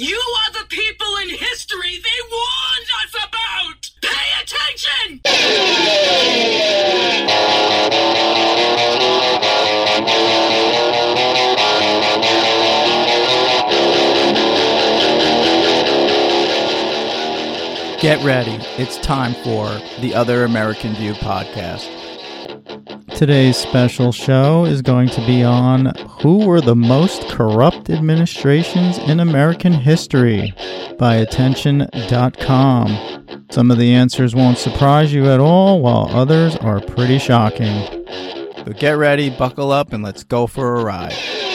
You are the people in history they warned us about! Pay attention! Get ready. It's time for the Other American View podcast. Today's special show is going to be on who were the most corrupt administrations in American history by attention.com. Some of the answers won't surprise you at all, while others are pretty shocking. So get ready, buckle up, and let's go for a ride.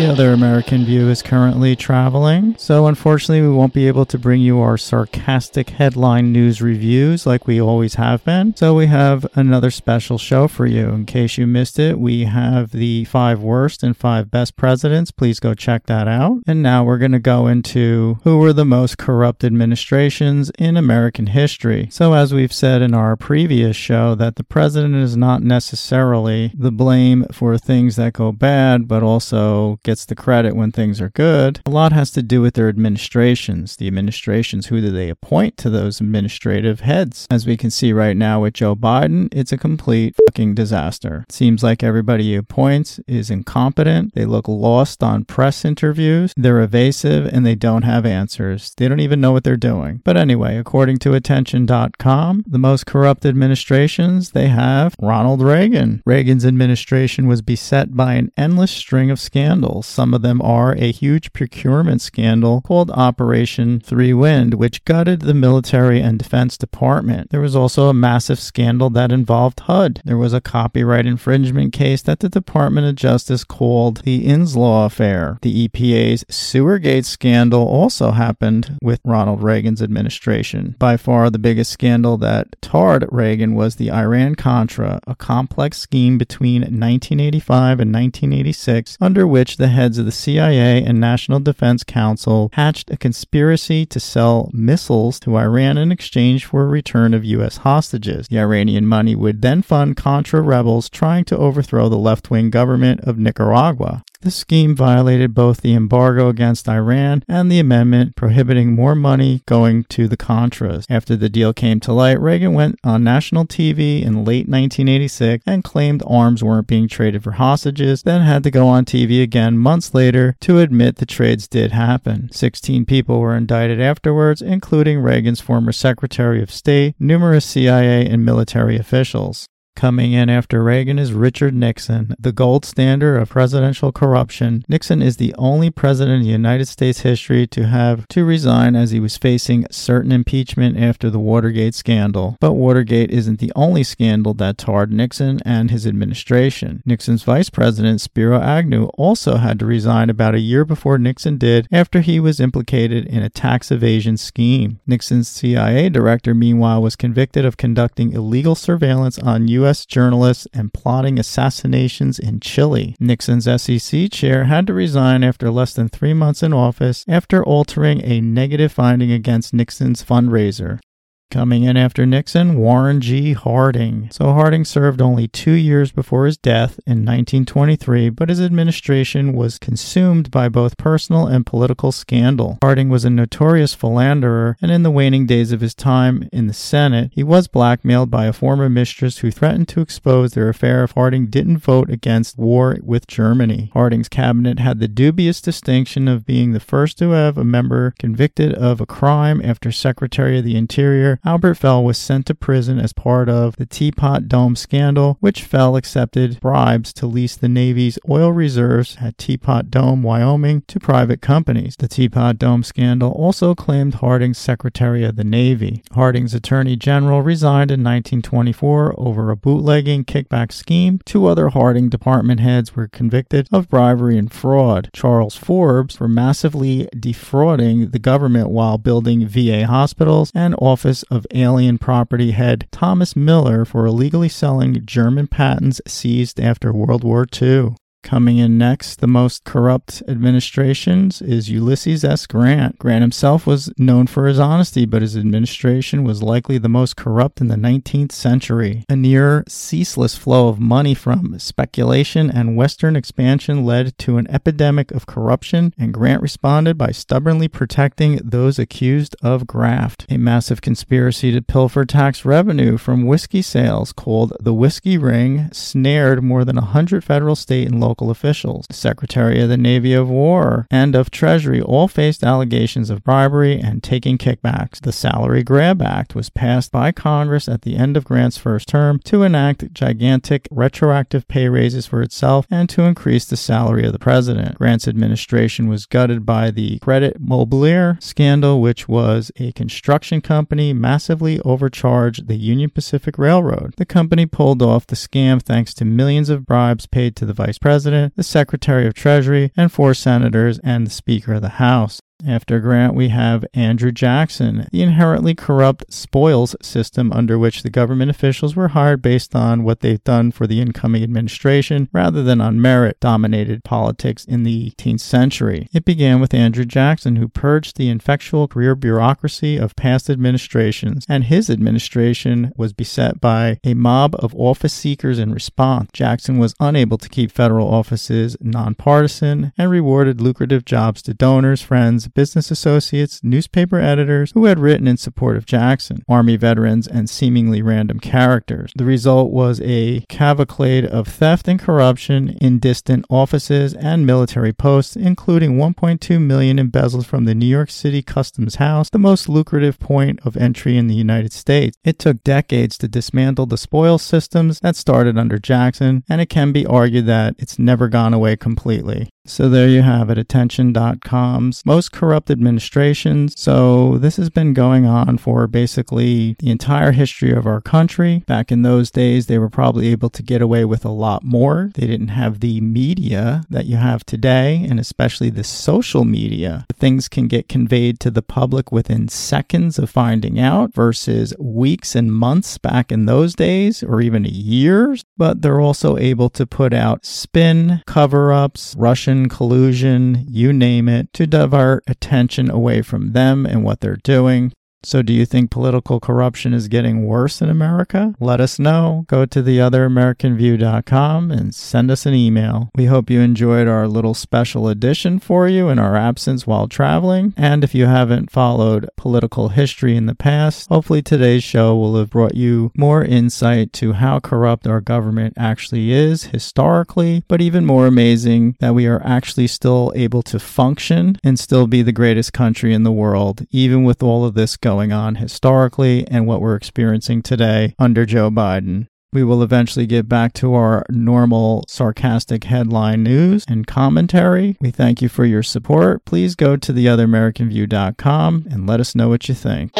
The other American View is currently traveling, so unfortunately, we won't be able to bring you our sarcastic headline news reviews like we always have been. So, we have another special show for you. In case you missed it, we have the five worst and five best presidents. Please go check that out. And now we're going to go into who were the most corrupt administrations in American history. So, as we've said in our previous show, that the president is not necessarily the blame for things that go bad, but also gets the credit when things are good. A lot has to do with their administrations. The administrations, who do they appoint to those administrative heads? As we can see right now with Joe Biden, it's a complete fucking disaster. It seems like everybody he appoints is incompetent. They look lost on press interviews. They're evasive and they don't have answers. They don't even know what they're doing. But anyway, according to attention.com, the most corrupt administrations they have Ronald Reagan. Reagan's administration was beset by an endless string of scandals. Some of them are a huge procurement scandal called Operation Three Wind, which gutted the military and defense department. There was also a massive scandal that involved HUD. There was a copyright infringement case that the Department of Justice called the Inslaw affair. The EPA's Sewergate scandal also happened with Ronald Reagan's administration. By far the biggest scandal that tarred Reagan was the Iran Contra, a complex scheme between 1985 and 1986 under which the heads of the CIA and National Defense Council hatched a conspiracy to sell missiles to Iran in exchange for a return of U.S. hostages. The Iranian money would then fund Contra rebels trying to overthrow the left wing government of Nicaragua. The scheme violated both the embargo against Iran and the amendment prohibiting more money going to the Contras. After the deal came to light, Reagan went on national TV in late 1986 and claimed arms weren't being traded for hostages, then had to go on TV again months later to admit the trades did happen. 16 people were indicted afterwards, including Reagan's former Secretary of State, numerous CIA and military officials. Coming in after Reagan is Richard Nixon, the gold standard of presidential corruption. Nixon is the only president in United States history to have to resign as he was facing certain impeachment after the Watergate scandal. But Watergate isn't the only scandal that tarred Nixon and his administration. Nixon's vice president, Spiro Agnew, also had to resign about a year before Nixon did after he was implicated in a tax evasion scheme. Nixon's CIA director, meanwhile, was convicted of conducting illegal surveillance on U.S. journalists and plotting assassinations in Chile. Nixon's SEC chair had to resign after less than three months in office after altering a negative finding against Nixon's fundraiser. Coming in after Nixon, Warren G. Harding. So Harding served only two years before his death in 1923, but his administration was consumed by both personal and political scandal. Harding was a notorious philanderer, and in the waning days of his time in the Senate, he was blackmailed by a former mistress who threatened to expose their affair if Harding didn't vote against war with Germany. Harding's cabinet had the dubious distinction of being the first to have a member convicted of a crime after Secretary of the Interior Albert Fell was sent to prison as part of the Teapot Dome scandal, which Fell accepted bribes to lease the Navy's oil reserves at Teapot Dome, Wyoming, to private companies. The Teapot Dome scandal also claimed Harding's Secretary of the Navy. Harding's Attorney General resigned in 1924 over a bootlegging kickback scheme. Two other Harding department heads were convicted of bribery and fraud. Charles Forbes for massively defrauding the government while building VA hospitals and Office of Alien Property head Thomas Miller for illegally selling German patents seized after World War II. Coming in next, the most corrupt administrations is Ulysses S. Grant. Grant himself was known for his honesty, but his administration was likely the most corrupt in the 19th century. A near ceaseless flow of money from speculation and Western expansion led to an epidemic of corruption, and Grant responded by stubbornly protecting those accused of graft. A massive conspiracy to pilfer tax revenue from whiskey sales called the Whiskey Ring snared more than 100 federal, state, and local officials. The Secretary of the Navy of War and of Treasury all faced allegations of bribery and taking kickbacks. The Salary Grab Act was passed by Congress at the end of Grant's first term to enact gigantic retroactive pay raises for itself and to increase the salary of the president. Grant's administration was gutted by the Credit Mobilier scandal, which was a construction company massively overcharged the Union Pacific Railroad. The company pulled off the scam thanks to millions of bribes paid to the vice president, the secretary of treasury, and four senators and the speaker of the House. After Grant, we have Andrew Jackson, the inherently corrupt spoils system under which the government officials were hired based on what they've done for the incoming administration rather than on merit dominated politics in the 18th century. It began with Andrew Jackson, who purged the infectious career bureaucracy of past administrations, and his administration was beset by a mob of office seekers in response. Jackson was unable to keep federal offices nonpartisan and rewarded lucrative jobs to donors, friends, business associates, newspaper editors who had written in support of Jackson, Army veterans, and seemingly random characters. The result was a cavalcade of theft and corruption in distant offices and military posts, including 1.2 million embezzles from the New York City Customs House, the most lucrative point of entry in the United States. It took decades to dismantle the spoil systems that started under Jackson, and it can be argued that it's never gone away completely. So there you have it, attention.com's most corrupt administrations. So this has been going on for basically the entire history of our country. Back in those days, they were probably able to get away with a lot more. They didn't have the media that you have today, and especially the social media. Things can get conveyed to the public within seconds of finding out versus weeks and months back in those days, or even years. But they're also able to put out spin, cover ups, Russian collusion, you name it, to divert attention away from them and what they're doing. So, do you think political corruption is getting worse in America? Let us know. Go to theotheramericanview.com and send us an email. We hope you enjoyed our little special edition for you in our absence while traveling. And if you haven't followed political history in the past, hopefully today's show will have brought you more insight to how corrupt our government actually is historically, but even more amazing that we are actually still able to function and still be the greatest country in the world, even with all of this going going on historically and what we're experiencing today under Joe Biden. We will eventually get back to our normal sarcastic headline news and commentary. We thank you for your support. Please go to theotheramericanview.com and let us know what you think.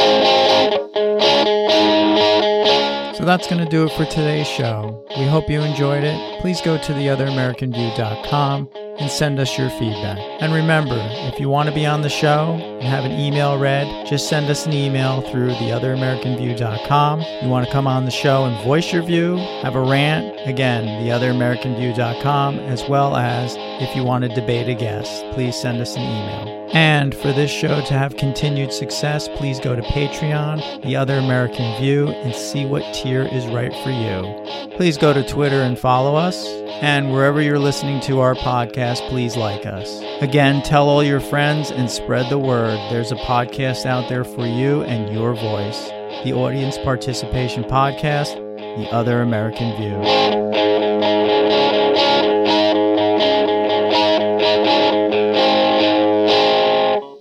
So that's going to do it for today's show. We hope you enjoyed it. Please go to theotheramericanview.com and send us your feedback. And remember, if you want to be on the show and have an email read, just send us an email through theotheramericanview.com. You want to come on the show and voice your view, have a rant, again, theotheramericanview.com, as well as if you want to debate a guest, please send us an email. And for this show to have continued success, please go to Patreon, The Other American View, and see what tier is right for you. Please go to Twitter and follow us. And wherever you're listening to our podcast, please like us. Again, tell all your friends and spread the word. There's a podcast out there for you and your voice. The Audience Participation Podcast, The Other American View.